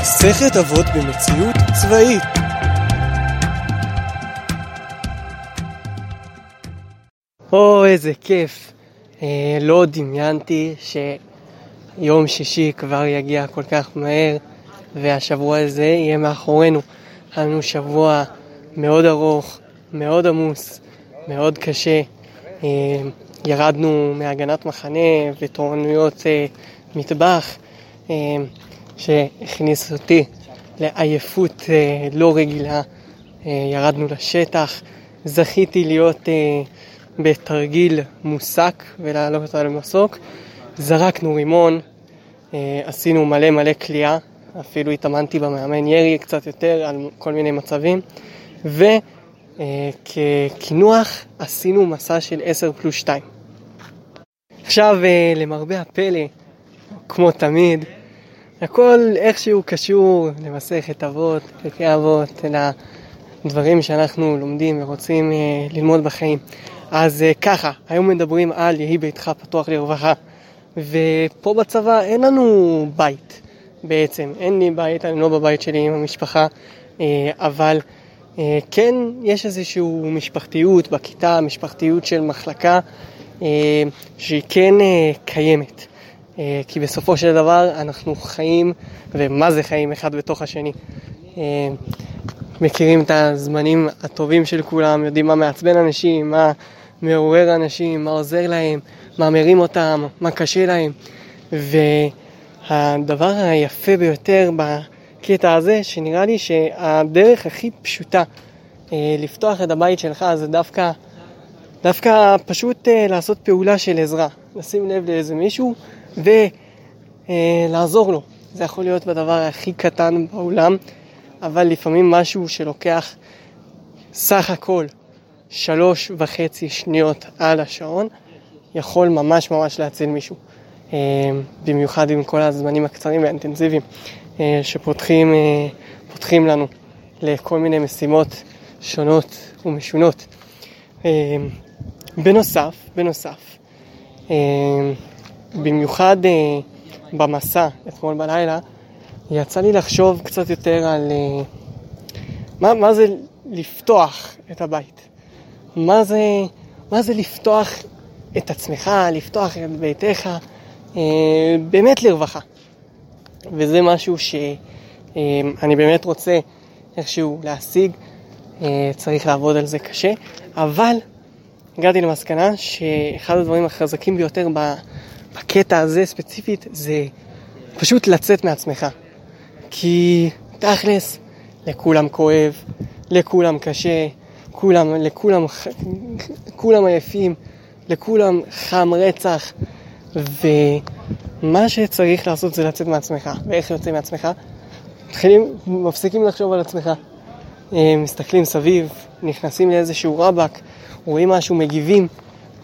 מסכת אבות במציאות צבאית או, איזה כיף. אה, לא דמיינתי שיום שישי כבר יגיע כל כך מהר והשבוע הזה יהיה מאחורינו. היה לנו שבוע מאוד ארוך, מאוד עמוס, מאוד קשה. אה, ירדנו מהגנת מחנה ותורנויות אה, מטבח אה, שהכניס אותי לעייפות אה, לא רגילה. אה, ירדנו לשטח, זכיתי להיות אה, בתרגיל מוסק ולעלות על מסוק. זרקנו רימון, עשינו מלא מלא כליאה, אפילו התאמנתי במאמן ירי קצת יותר על כל מיני מצבים, וכקינוח עשינו מסע של 10 פלוס 2. עכשיו, למרבה הפלא, כמו תמיד, הכל איכשהו קשור למסכת אבות, פרקי אבות, לדברים שאנחנו לומדים ורוצים אה, ללמוד בחיים. אז אה, ככה, היום מדברים על יהי ביתך פתוח לרווחה, ופה בצבא אין לנו בית בעצם, אין לי בית, אני לא בבית שלי עם המשפחה, אה, אבל אה, כן יש איזושהי משפחתיות בכיתה, משפחתיות של מחלקה, אה, שהיא כן אה, קיימת. אה, כי בסופו של דבר אנחנו חיים, ומה זה חיים אחד בתוך השני. אה, מכירים את הזמנים הטובים של כולם, יודעים מה מעצבן אנשים, מה מעורר אנשים, מה עוזר להם, מה מרים אותם, מה קשה להם. והדבר היפה ביותר בקטע הזה, שנראה לי שהדרך הכי פשוטה אה, לפתוח את הבית שלך זה דווקא, דווקא פשוט לעשות פעולה של עזרה. לשים לב לאיזה מישהו ולעזור לו. זה יכול להיות בדבר הכי קטן בעולם, אבל לפעמים משהו שלוקח סך הכל שלוש וחצי שניות על השעון, יכול ממש ממש להציל מישהו. אה, במיוחד עם כל הזמנים הקצרים והאינטנסיביים אה, שפותחים אה, לנו לכל מיני משימות שונות ומשונות. בנוסף, בנוסף, במיוחד במסע אתמול בלילה, יצא לי לחשוב קצת יותר על מה, מה זה לפתוח את הבית. מה זה, מה זה לפתוח את עצמך, לפתוח את ביתך, אה, באמת לרווחה. וזה משהו שאני אה, באמת רוצה איכשהו להשיג, אה, צריך לעבוד על זה קשה, אבל הגעתי למסקנה שאחד הדברים החזקים ביותר בקטע הזה ספציפית זה פשוט לצאת מעצמך. כי תכלס, לכולם כואב, לכולם קשה, כולם, לכולם, כולם עייפים, לכולם חם רצח, ומה שצריך לעשות זה לצאת מעצמך. ואיך יוצא מעצמך? מתחילים, מפסיקים לחשוב על עצמך. אה, מסתכלים סביב, נכנסים לאיזשהו רבאק, רואים משהו, מגיבים,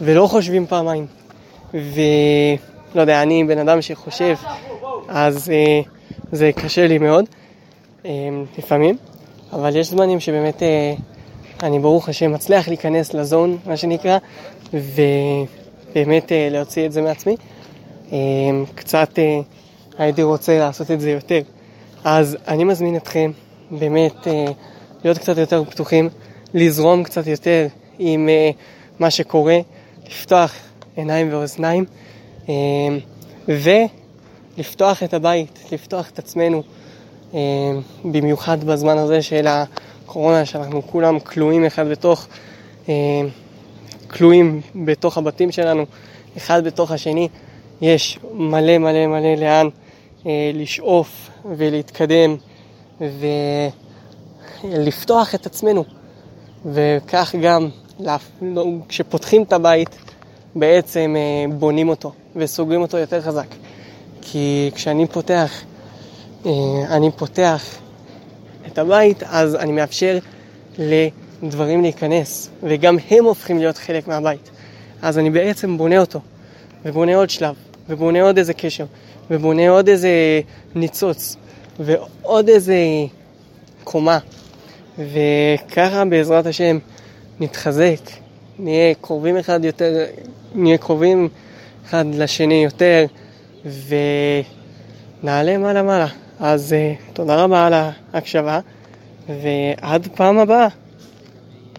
ולא חושבים פעמיים. ולא יודע, אני בן אדם שחושב, אז אה, זה קשה לי מאוד, אה, לפעמים, אבל יש זמנים שבאמת אני ברוך השם מצליח להיכנס לזון, מה שנקרא, ובאמת אה, להוציא את זה מעצמי. אה, קצת אה, הייתי רוצה לעשות את זה יותר. אז אני מזמין אתכם באמת להיות קצת יותר פתוחים, לזרום קצת יותר עם מה שקורה, לפתוח עיניים ואוזניים, ולפתוח את הבית, לפתוח את עצמנו, במיוחד בזמן הזה של. הקורונה, שאנחנו כולם כלואים אחד בתוך, אה, כלואים בתוך הבתים שלנו, אחד בתוך השני, יש מלא מלא מלא לאן אה, לשאוף ולהתקדם ולפתוח את עצמנו. וכך גם, כשפותחים את הבית, בעצם אה, בונים אותו וסוגרים אותו יותר חזק. כי כשאני פותח, אה, אני פותח את הבית, אז אני מאפשר לדברים להיכנס, וגם הם הופכים להיות חלק מהבית. אז אני בעצם בונה אותו, ובונה עוד שלב, ובונה עוד איזה קשר, ובונה עוד איזה ניצוץ, ועוד איזה קומה. וככה בעזרת השם נתחזק, נהיה קרובים אחד יותר, נהיה קרובים אחד לשני יותר, ונעלה מעלה מעלה. אז uh, תודה רבה על ההקשבה, ועד פעם הבאה.